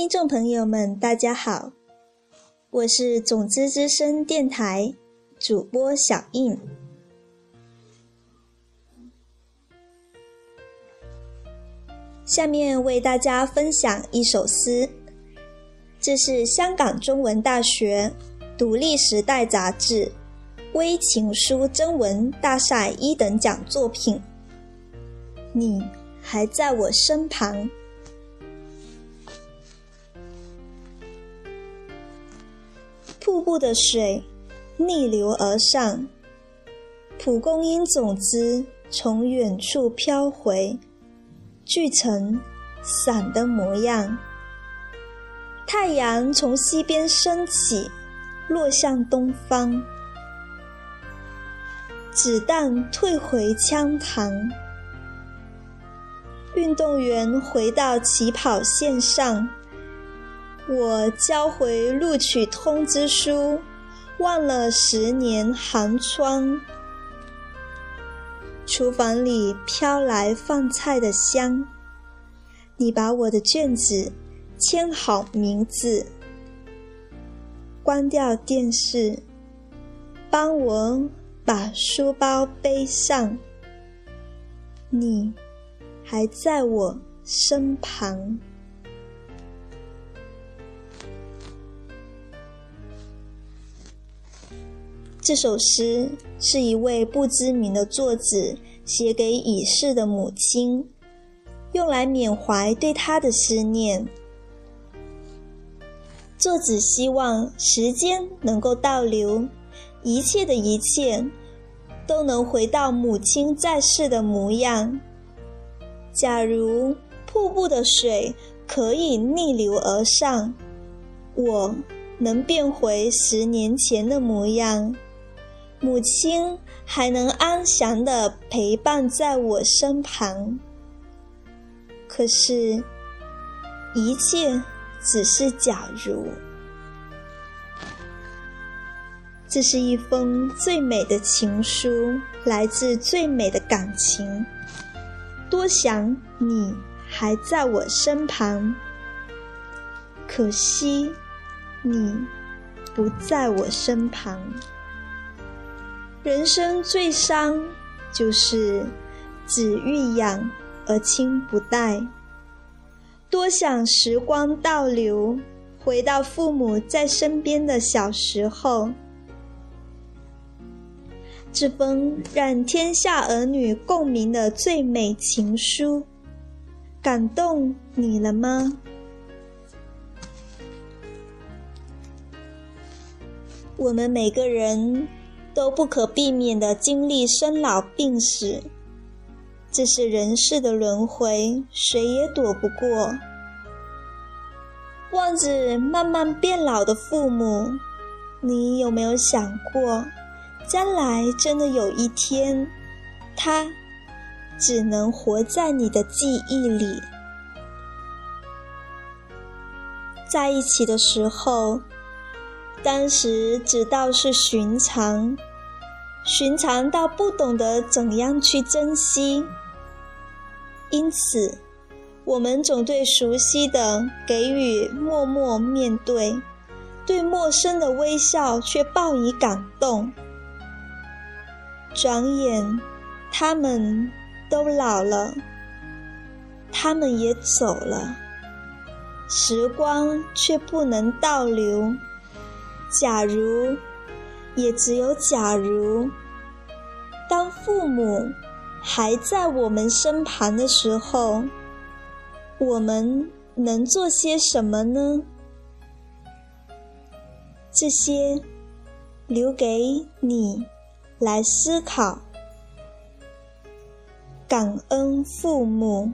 听众朋友们，大家好，我是种子之声电台主播小印。下面为大家分享一首诗，这是香港中文大学独立时代杂志微情书征文大赛一等奖作品。你还在我身旁。瀑布的水逆流而上，蒲公英种子从远处飘回，聚成伞的模样。太阳从西边升起，落向东方。子弹退回枪膛，运动员回到起跑线上。我交回录取通知书，忘了十年寒窗。厨房里飘来放菜的香。你把我的卷子签好名字，关掉电视，帮我把书包背上。你还在我身旁。这首诗是一位不知名的作者写给已逝的母亲，用来缅怀对她的思念。作者希望时间能够倒流，一切的一切都能回到母亲在世的模样。假如瀑布的水可以逆流而上，我能变回十年前的模样。母亲还能安详的陪伴在我身旁，可是，一切只是假如。这是一封最美的情书，来自最美的感情。多想你还在我身旁，可惜你不在我身旁。人生最伤，就是子欲养而亲不待。多想时光倒流，回到父母在身边的小时候。这封让天下儿女共鸣的最美情书，感动你了吗？我们每个人。都不可避免的经历生老病死，这是人世的轮回，谁也躲不过。望着慢慢变老的父母，你有没有想过，将来真的有一天，他只能活在你的记忆里？在一起的时候。当时只道是寻常，寻常到不懂得怎样去珍惜。因此，我们总对熟悉的给予默默面对，对陌生的微笑却报以感动。转眼，他们都老了，他们也走了，时光却不能倒流。假如，也只有假如，当父母还在我们身旁的时候，我们能做些什么呢？这些留给你来思考。感恩父母。